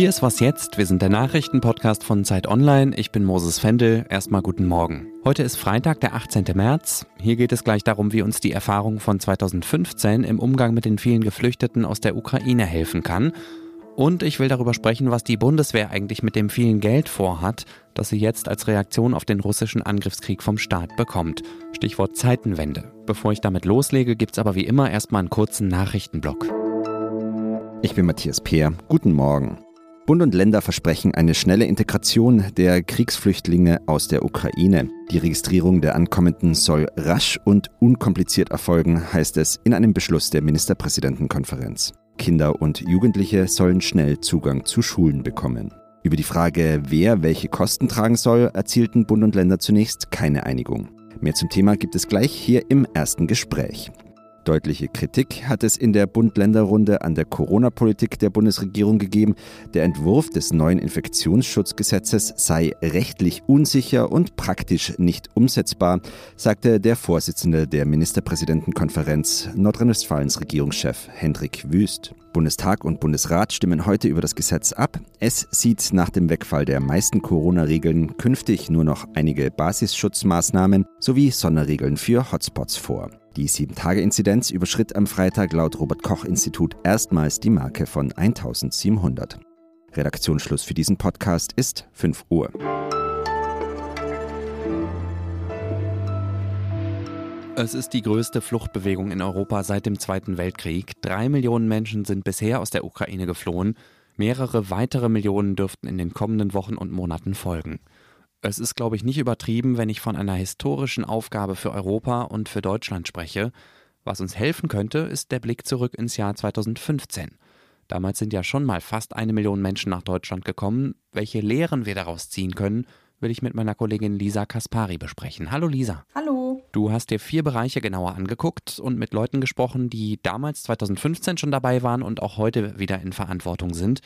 Hier ist was jetzt. Wir sind der Nachrichtenpodcast von Zeit Online. Ich bin Moses Fendel. Erstmal guten Morgen. Heute ist Freitag, der 18. März. Hier geht es gleich darum, wie uns die Erfahrung von 2015 im Umgang mit den vielen Geflüchteten aus der Ukraine helfen kann. Und ich will darüber sprechen, was die Bundeswehr eigentlich mit dem vielen Geld vorhat, das sie jetzt als Reaktion auf den russischen Angriffskrieg vom Staat bekommt. Stichwort Zeitenwende. Bevor ich damit loslege, gibt's aber wie immer erstmal einen kurzen Nachrichtenblock. Ich bin Matthias Peer. Guten Morgen. Bund und Länder versprechen eine schnelle Integration der Kriegsflüchtlinge aus der Ukraine. Die Registrierung der Ankommenden soll rasch und unkompliziert erfolgen, heißt es in einem Beschluss der Ministerpräsidentenkonferenz. Kinder und Jugendliche sollen schnell Zugang zu Schulen bekommen. Über die Frage, wer welche Kosten tragen soll, erzielten Bund und Länder zunächst keine Einigung. Mehr zum Thema gibt es gleich hier im ersten Gespräch. Deutliche Kritik hat es in der Bund-Länder-Runde an der Corona-Politik der Bundesregierung gegeben. Der Entwurf des neuen Infektionsschutzgesetzes sei rechtlich unsicher und praktisch nicht umsetzbar, sagte der Vorsitzende der Ministerpräsidentenkonferenz Nordrhein-Westfalens Regierungschef Hendrik Wüst. Bundestag und Bundesrat stimmen heute über das Gesetz ab. Es sieht nach dem Wegfall der meisten Corona-Regeln künftig nur noch einige Basisschutzmaßnahmen sowie Sonderregeln für Hotspots vor. Die 7-Tage-Inzidenz überschritt am Freitag laut Robert-Koch-Institut erstmals die Marke von 1700. Redaktionsschluss für diesen Podcast ist 5 Uhr. Es ist die größte Fluchtbewegung in Europa seit dem Zweiten Weltkrieg. Drei Millionen Menschen sind bisher aus der Ukraine geflohen. Mehrere weitere Millionen dürften in den kommenden Wochen und Monaten folgen. Es ist, glaube ich, nicht übertrieben, wenn ich von einer historischen Aufgabe für Europa und für Deutschland spreche. Was uns helfen könnte, ist der Blick zurück ins Jahr 2015. Damals sind ja schon mal fast eine Million Menschen nach Deutschland gekommen. Welche Lehren wir daraus ziehen können, will ich mit meiner Kollegin Lisa Kaspari besprechen. Hallo Lisa. Hallo. Du hast dir vier Bereiche genauer angeguckt und mit Leuten gesprochen, die damals 2015 schon dabei waren und auch heute wieder in Verantwortung sind.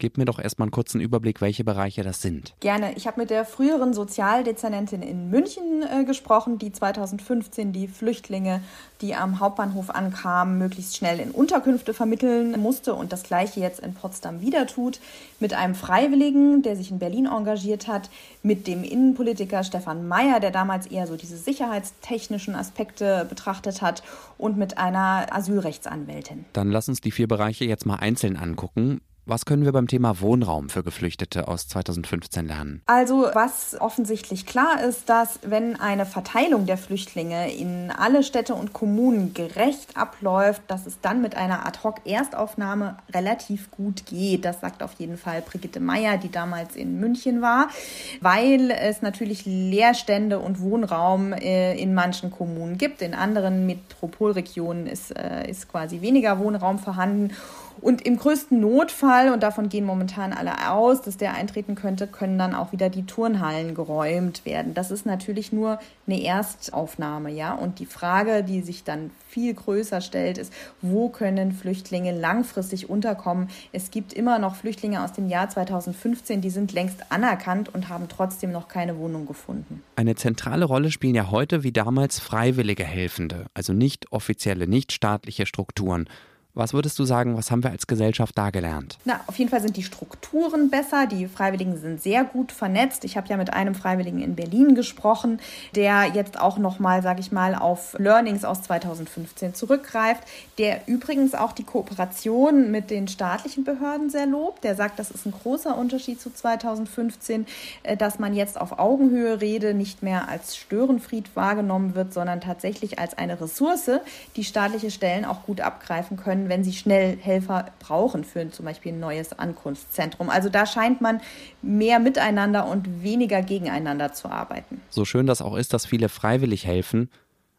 Gib mir doch erstmal einen kurzen Überblick, welche Bereiche das sind. Gerne. Ich habe mit der früheren Sozialdezernentin in München äh, gesprochen, die 2015 die Flüchtlinge, die am Hauptbahnhof ankamen, möglichst schnell in Unterkünfte vermitteln musste und das gleiche jetzt in Potsdam wieder tut. Mit einem Freiwilligen, der sich in Berlin engagiert hat, mit dem Innenpolitiker Stefan Mayer, der damals eher so diese sicherheitstechnischen Aspekte betrachtet hat und mit einer Asylrechtsanwältin. Dann lass uns die vier Bereiche jetzt mal einzeln angucken. Was können wir beim Thema Wohnraum für Geflüchtete aus 2015 lernen? Also was offensichtlich klar ist, dass wenn eine Verteilung der Flüchtlinge in alle Städte und Kommunen gerecht abläuft, dass es dann mit einer Ad-hoc-Erstaufnahme relativ gut geht. Das sagt auf jeden Fall Brigitte Meyer, die damals in München war, weil es natürlich Leerstände und Wohnraum äh, in manchen Kommunen gibt. In anderen Metropolregionen ist, äh, ist quasi weniger Wohnraum vorhanden. Und im größten Notfall, und davon gehen momentan alle aus, dass der eintreten könnte, können dann auch wieder die Turnhallen geräumt werden. Das ist natürlich nur eine Erstaufnahme, ja. Und die Frage, die sich dann viel größer stellt, ist, wo können Flüchtlinge langfristig unterkommen? Es gibt immer noch Flüchtlinge aus dem Jahr 2015, die sind längst anerkannt und haben trotzdem noch keine Wohnung gefunden. Eine zentrale Rolle spielen ja heute wie damals freiwillige Helfende, also nicht offizielle, nicht staatliche Strukturen. Was würdest du sagen, was haben wir als Gesellschaft da gelernt? Na, auf jeden Fall sind die Strukturen besser. Die Freiwilligen sind sehr gut vernetzt. Ich habe ja mit einem Freiwilligen in Berlin gesprochen, der jetzt auch nochmal, sage ich mal, auf Learnings aus 2015 zurückgreift, der übrigens auch die Kooperation mit den staatlichen Behörden sehr lobt. Der sagt, das ist ein großer Unterschied zu 2015, äh, dass man jetzt auf Augenhöhe rede, nicht mehr als Störenfried wahrgenommen wird, sondern tatsächlich als eine Ressource, die staatliche Stellen auch gut abgreifen können können, wenn sie schnell Helfer brauchen für zum Beispiel ein neues Ankunftszentrum. Also da scheint man mehr miteinander und weniger gegeneinander zu arbeiten. So schön das auch ist, dass viele freiwillig helfen,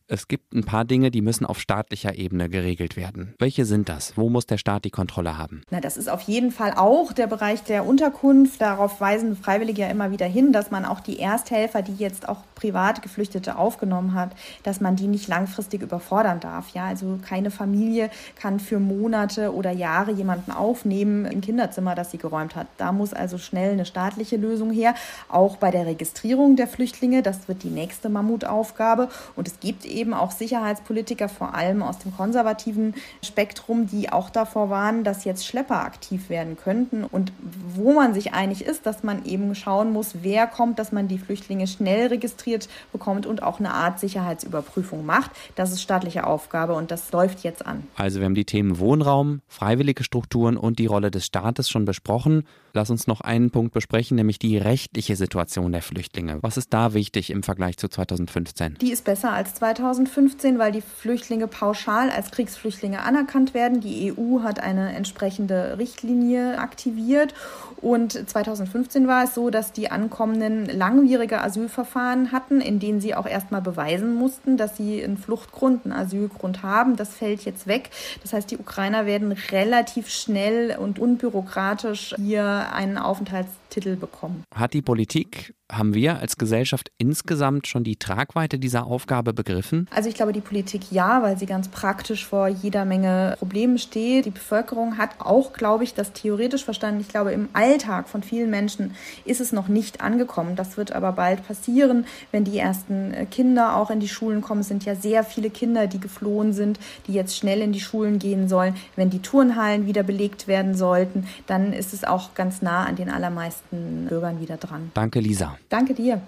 es gibt ein paar Dinge, die müssen auf staatlicher Ebene geregelt werden. Welche sind das? Wo muss der Staat die Kontrolle haben? Na, das ist auf jeden Fall auch der Bereich der Unterkunft. Darauf weisen Freiwillige ja immer wieder hin, dass man auch die Ersthelfer, die jetzt auch privat Geflüchtete aufgenommen hat, dass man die nicht langfristig überfordern darf. Ja, also keine Familie kann für Monate oder Jahre jemanden aufnehmen im Kinderzimmer, das sie geräumt hat. Da muss also schnell eine staatliche Lösung her. Auch bei der Registrierung der Flüchtlinge, das wird die nächste Mammutaufgabe. Und es gibt eben eben auch Sicherheitspolitiker, vor allem aus dem konservativen Spektrum, die auch davor warnen, dass jetzt Schlepper aktiv werden könnten. Und wo man sich einig ist, dass man eben schauen muss, wer kommt, dass man die Flüchtlinge schnell registriert bekommt und auch eine Art Sicherheitsüberprüfung macht. Das ist staatliche Aufgabe und das läuft jetzt an. Also wir haben die Themen Wohnraum, freiwillige Strukturen und die Rolle des Staates schon besprochen. Lass uns noch einen Punkt besprechen, nämlich die rechtliche Situation der Flüchtlinge. Was ist da wichtig im Vergleich zu 2015? Die ist besser als 2015, weil die Flüchtlinge pauschal als Kriegsflüchtlinge anerkannt werden. Die EU hat eine entsprechende Richtlinie aktiviert und 2015 war es so, dass die Ankommenden langwierige Asylverfahren hatten, in denen sie auch erstmal beweisen mussten, dass sie einen Fluchtgrund, einen Asylgrund haben. Das fällt jetzt weg. Das heißt, die Ukrainer werden relativ schnell und unbürokratisch hier einen Aufenthaltstitel bekommen. Hat die Politik haben wir als Gesellschaft insgesamt schon die Tragweite dieser Aufgabe begriffen? Also ich glaube, die Politik ja, weil sie ganz praktisch vor jeder Menge Problemen steht. Die Bevölkerung hat auch, glaube ich, das theoretisch verstanden. Ich glaube, im Alltag von vielen Menschen ist es noch nicht angekommen. Das wird aber bald passieren, wenn die ersten äh, Kinder auch in die Schulen kommen. Es sind ja sehr viele Kinder, die geflohen sind, die jetzt schnell in die Schulen gehen sollen. Wenn die Turnhallen wieder belegt werden sollten, dann ist es auch ganz nah an den allermeisten Bürgern wieder dran. Danke, Lisa. Danke dir.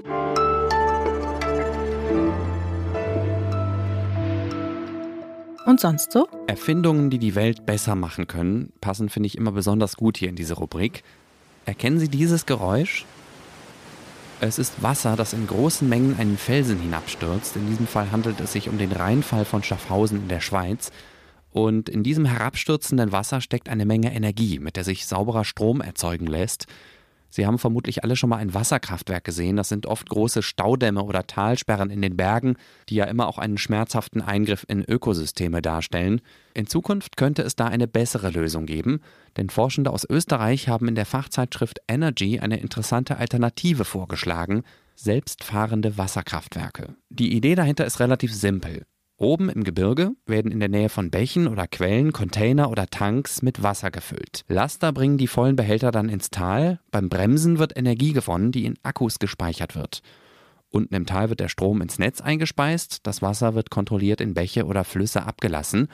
Und sonst so? Erfindungen, die die Welt besser machen können, passen, finde ich, immer besonders gut hier in diese Rubrik. Erkennen Sie dieses Geräusch? Es ist Wasser, das in großen Mengen einen Felsen hinabstürzt. In diesem Fall handelt es sich um den Rheinfall von Schaffhausen in der Schweiz. Und in diesem herabstürzenden Wasser steckt eine Menge Energie, mit der sich sauberer Strom erzeugen lässt. Sie haben vermutlich alle schon mal ein Wasserkraftwerk gesehen. Das sind oft große Staudämme oder Talsperren in den Bergen, die ja immer auch einen schmerzhaften Eingriff in Ökosysteme darstellen. In Zukunft könnte es da eine bessere Lösung geben, denn Forschende aus Österreich haben in der Fachzeitschrift Energy eine interessante Alternative vorgeschlagen, selbstfahrende Wasserkraftwerke. Die Idee dahinter ist relativ simpel. Oben im Gebirge werden in der Nähe von Bächen oder Quellen Container oder Tanks mit Wasser gefüllt. Laster bringen die vollen Behälter dann ins Tal. Beim Bremsen wird Energie gewonnen, die in Akkus gespeichert wird. Unten im Tal wird der Strom ins Netz eingespeist, das Wasser wird kontrolliert in Bäche oder Flüsse abgelassen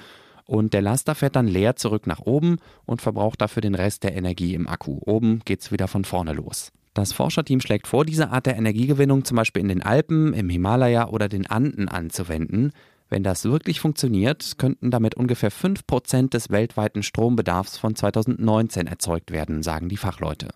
und der Laster fährt dann leer zurück nach oben und verbraucht dafür den Rest der Energie im Akku. Oben geht's wieder von vorne los. Das Forscherteam schlägt vor, diese Art der Energiegewinnung zum Beispiel in den Alpen, im Himalaya oder den Anden anzuwenden. Wenn das wirklich funktioniert, könnten damit ungefähr 5% des weltweiten Strombedarfs von 2019 erzeugt werden, sagen die Fachleute.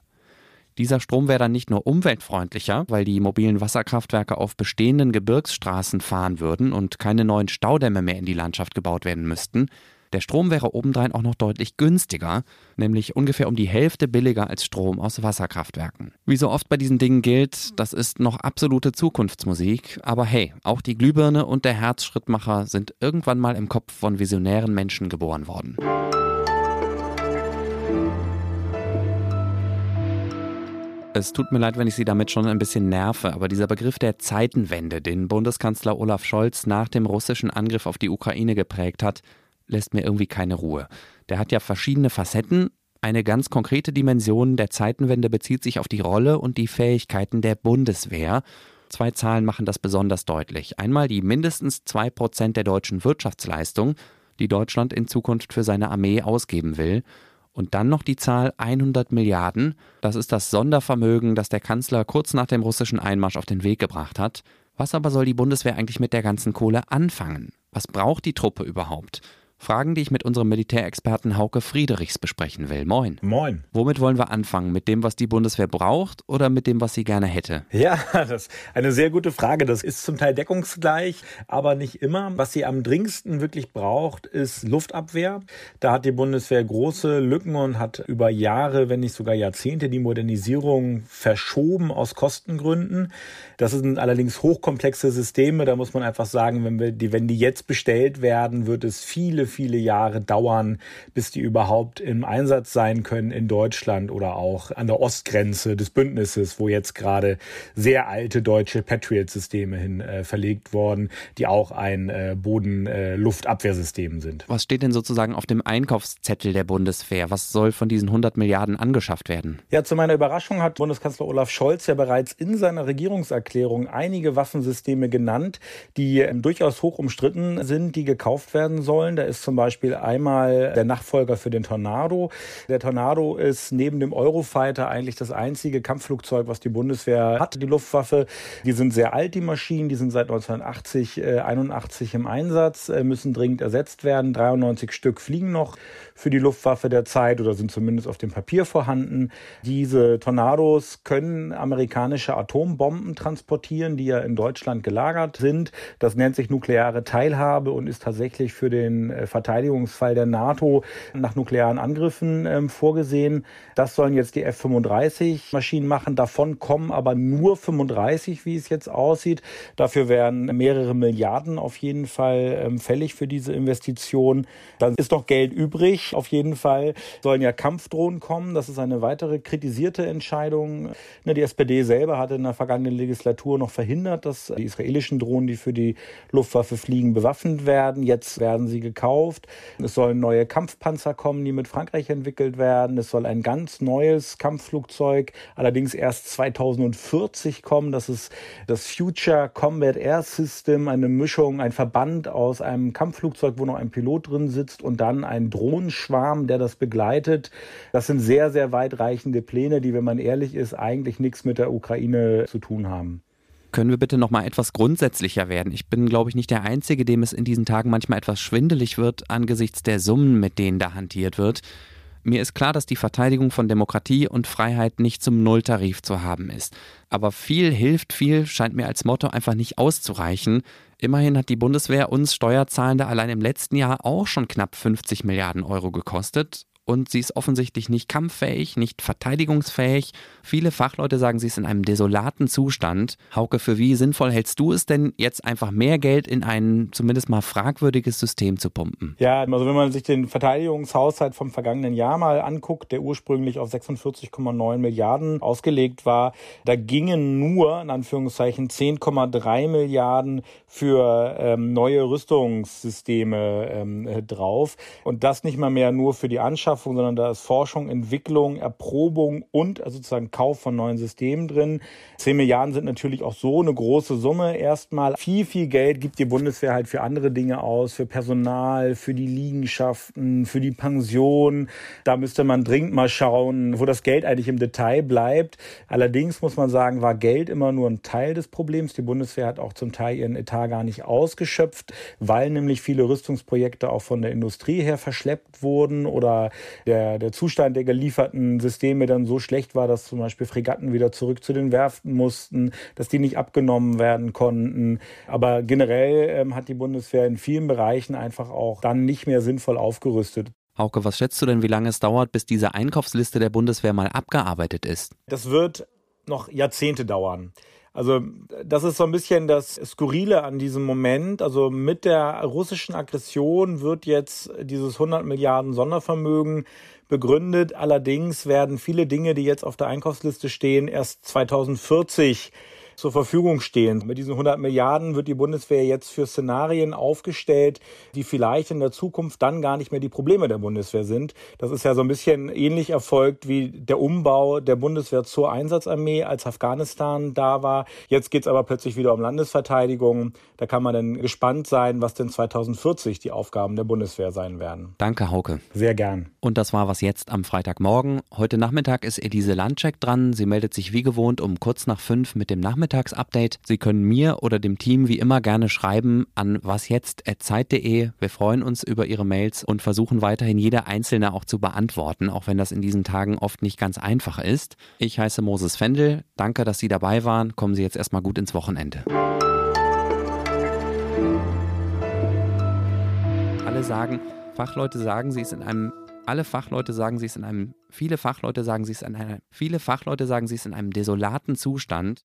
Dieser Strom wäre dann nicht nur umweltfreundlicher, weil die mobilen Wasserkraftwerke auf bestehenden Gebirgsstraßen fahren würden und keine neuen Staudämme mehr in die Landschaft gebaut werden müssten, der Strom wäre obendrein auch noch deutlich günstiger, nämlich ungefähr um die Hälfte billiger als Strom aus Wasserkraftwerken. Wie so oft bei diesen Dingen gilt, das ist noch absolute Zukunftsmusik, aber hey, auch die Glühbirne und der Herzschrittmacher sind irgendwann mal im Kopf von visionären Menschen geboren worden. Es tut mir leid, wenn ich Sie damit schon ein bisschen nerve, aber dieser Begriff der Zeitenwende, den Bundeskanzler Olaf Scholz nach dem russischen Angriff auf die Ukraine geprägt hat, lässt mir irgendwie keine Ruhe. Der hat ja verschiedene Facetten. Eine ganz konkrete Dimension der Zeitenwende bezieht sich auf die Rolle und die Fähigkeiten der Bundeswehr. Zwei Zahlen machen das besonders deutlich. Einmal die mindestens zwei Prozent der deutschen Wirtschaftsleistung, die Deutschland in Zukunft für seine Armee ausgeben will. Und dann noch die Zahl 100 Milliarden. Das ist das Sondervermögen, das der Kanzler kurz nach dem russischen Einmarsch auf den Weg gebracht hat. Was aber soll die Bundeswehr eigentlich mit der ganzen Kohle anfangen? Was braucht die Truppe überhaupt? Fragen, die ich mit unserem Militärexperten Hauke Friedrichs besprechen will. Moin. Moin. Womit wollen wir anfangen? Mit dem, was die Bundeswehr braucht oder mit dem, was sie gerne hätte? Ja, das ist eine sehr gute Frage. Das ist zum Teil deckungsgleich, aber nicht immer. Was sie am dringendsten wirklich braucht, ist Luftabwehr. Da hat die Bundeswehr große Lücken und hat über Jahre, wenn nicht sogar Jahrzehnte, die Modernisierung verschoben aus Kostengründen. Das sind allerdings hochkomplexe Systeme. Da muss man einfach sagen, wenn, wir die, wenn die jetzt bestellt werden, wird es viele, viele Jahre dauern, bis die überhaupt im Einsatz sein können in Deutschland oder auch an der Ostgrenze des Bündnisses, wo jetzt gerade sehr alte deutsche Patriot-Systeme hin äh, verlegt worden, die auch ein äh, Boden-Luftabwehrsystem äh, sind. Was steht denn sozusagen auf dem Einkaufszettel der Bundeswehr? Was soll von diesen 100 Milliarden angeschafft werden? Ja, zu meiner Überraschung hat Bundeskanzler Olaf Scholz ja bereits in seiner Regierungserklärung einige Waffensysteme genannt, die ähm, durchaus hoch umstritten sind, die gekauft werden sollen. Da ist zum Beispiel einmal der Nachfolger für den Tornado. Der Tornado ist neben dem Eurofighter eigentlich das einzige Kampfflugzeug, was die Bundeswehr hat, die Luftwaffe. Die sind sehr alt, die Maschinen, die sind seit 1980, äh, 81 im Einsatz, äh, müssen dringend ersetzt werden. 93 Stück fliegen noch für die Luftwaffe der Zeit oder sind zumindest auf dem Papier vorhanden. Diese Tornados können amerikanische Atombomben transportieren, die ja in Deutschland gelagert sind. Das nennt sich nukleare Teilhabe und ist tatsächlich für den äh, Verteidigungsfall der NATO nach nuklearen Angriffen ähm, vorgesehen. Das sollen jetzt die F-35 Maschinen machen. Davon kommen aber nur 35, wie es jetzt aussieht. Dafür werden mehrere Milliarden auf jeden Fall ähm, fällig für diese Investition. Dann ist noch Geld übrig. Auf jeden Fall sollen ja Kampfdrohnen kommen. Das ist eine weitere kritisierte Entscheidung. Die SPD selber hatte in der vergangenen Legislatur noch verhindert, dass die israelischen Drohnen, die für die Luftwaffe fliegen, bewaffnet werden. Jetzt werden sie gekauft. Es sollen neue Kampfpanzer kommen, die mit Frankreich entwickelt werden. Es soll ein ganz neues Kampfflugzeug, allerdings erst 2040 kommen. Das ist das Future Combat Air System, eine Mischung, ein Verband aus einem Kampfflugzeug, wo noch ein Pilot drin sitzt und dann ein Drohnenschwarm, der das begleitet. Das sind sehr, sehr weitreichende Pläne, die, wenn man ehrlich ist, eigentlich nichts mit der Ukraine zu tun haben. Können wir bitte noch mal etwas grundsätzlicher werden? Ich bin, glaube ich, nicht der Einzige, dem es in diesen Tagen manchmal etwas schwindelig wird angesichts der Summen, mit denen da hantiert wird. Mir ist klar, dass die Verteidigung von Demokratie und Freiheit nicht zum Nulltarif zu haben ist. Aber viel hilft viel scheint mir als Motto einfach nicht auszureichen. Immerhin hat die Bundeswehr uns Steuerzahlende allein im letzten Jahr auch schon knapp 50 Milliarden Euro gekostet und sie ist offensichtlich nicht kampffähig, nicht verteidigungsfähig. Viele Fachleute sagen, sie ist in einem desolaten Zustand. Hauke, für wie sinnvoll hältst du es denn, jetzt einfach mehr Geld in ein zumindest mal fragwürdiges System zu pumpen? Ja, also wenn man sich den Verteidigungshaushalt vom vergangenen Jahr mal anguckt, der ursprünglich auf 46,9 Milliarden ausgelegt war, da gingen nur, in Anführungszeichen, 10,3 Milliarden für ähm, neue Rüstungssysteme ähm, drauf. Und das nicht mal mehr nur für die Anschaffung Anschaffung, sondern da ist Forschung, Entwicklung, Erprobung und also sozusagen Kauf von neuen Systemen drin. 10 Milliarden sind natürlich auch so eine große Summe. Erstmal viel, viel Geld gibt die Bundeswehr halt für andere Dinge aus, für Personal, für die Liegenschaften, für die Pension. Da müsste man dringend mal schauen, wo das Geld eigentlich im Detail bleibt. Allerdings muss man sagen, war Geld immer nur ein Teil des Problems. Die Bundeswehr hat auch zum Teil ihren Etat gar nicht ausgeschöpft, weil nämlich viele Rüstungsprojekte auch von der Industrie her verschleppt wurden oder der, der Zustand der gelieferten Systeme dann so schlecht war, dass zum Beispiel Fregatten wieder zurück zu den Werften mussten, dass die nicht abgenommen werden konnten. Aber generell ähm, hat die Bundeswehr in vielen Bereichen einfach auch dann nicht mehr sinnvoll aufgerüstet. Hauke, was schätzt du denn, wie lange es dauert, bis diese Einkaufsliste der Bundeswehr mal abgearbeitet ist? Das wird noch Jahrzehnte dauern. Also das ist so ein bisschen das Skurrile an diesem Moment. Also mit der russischen Aggression wird jetzt dieses 100 Milliarden Sondervermögen begründet. Allerdings werden viele Dinge, die jetzt auf der Einkaufsliste stehen, erst 2040 zur Verfügung stehen. Mit diesen 100 Milliarden wird die Bundeswehr jetzt für Szenarien aufgestellt, die vielleicht in der Zukunft dann gar nicht mehr die Probleme der Bundeswehr sind. Das ist ja so ein bisschen ähnlich erfolgt wie der Umbau der Bundeswehr zur Einsatzarmee, als Afghanistan da war. Jetzt geht es aber plötzlich wieder um Landesverteidigung. Da kann man dann gespannt sein, was denn 2040 die Aufgaben der Bundeswehr sein werden. Danke, Hauke. Sehr gern. Und das war was jetzt am Freitagmorgen. Heute Nachmittag ist Elise Landcheck dran. Sie meldet sich wie gewohnt um kurz nach fünf mit dem Nachmittag Nachmittagsupdate. Sie können mir oder dem Team wie immer gerne schreiben an wasjetzt.zeit.de. Wir freuen uns über Ihre Mails und versuchen weiterhin jede einzelne auch zu beantworten, auch wenn das in diesen Tagen oft nicht ganz einfach ist. Ich heiße Moses Fendel. Danke, dass Sie dabei waren. Kommen Sie jetzt erstmal gut ins Wochenende. Alle sagen, Fachleute sagen, sie ist in einem alle Fachleute sagen, sie ist in einem, viele Fachleute sagen, sie ist in einer, viele Fachleute sagen, sie ist in einem desolaten Zustand.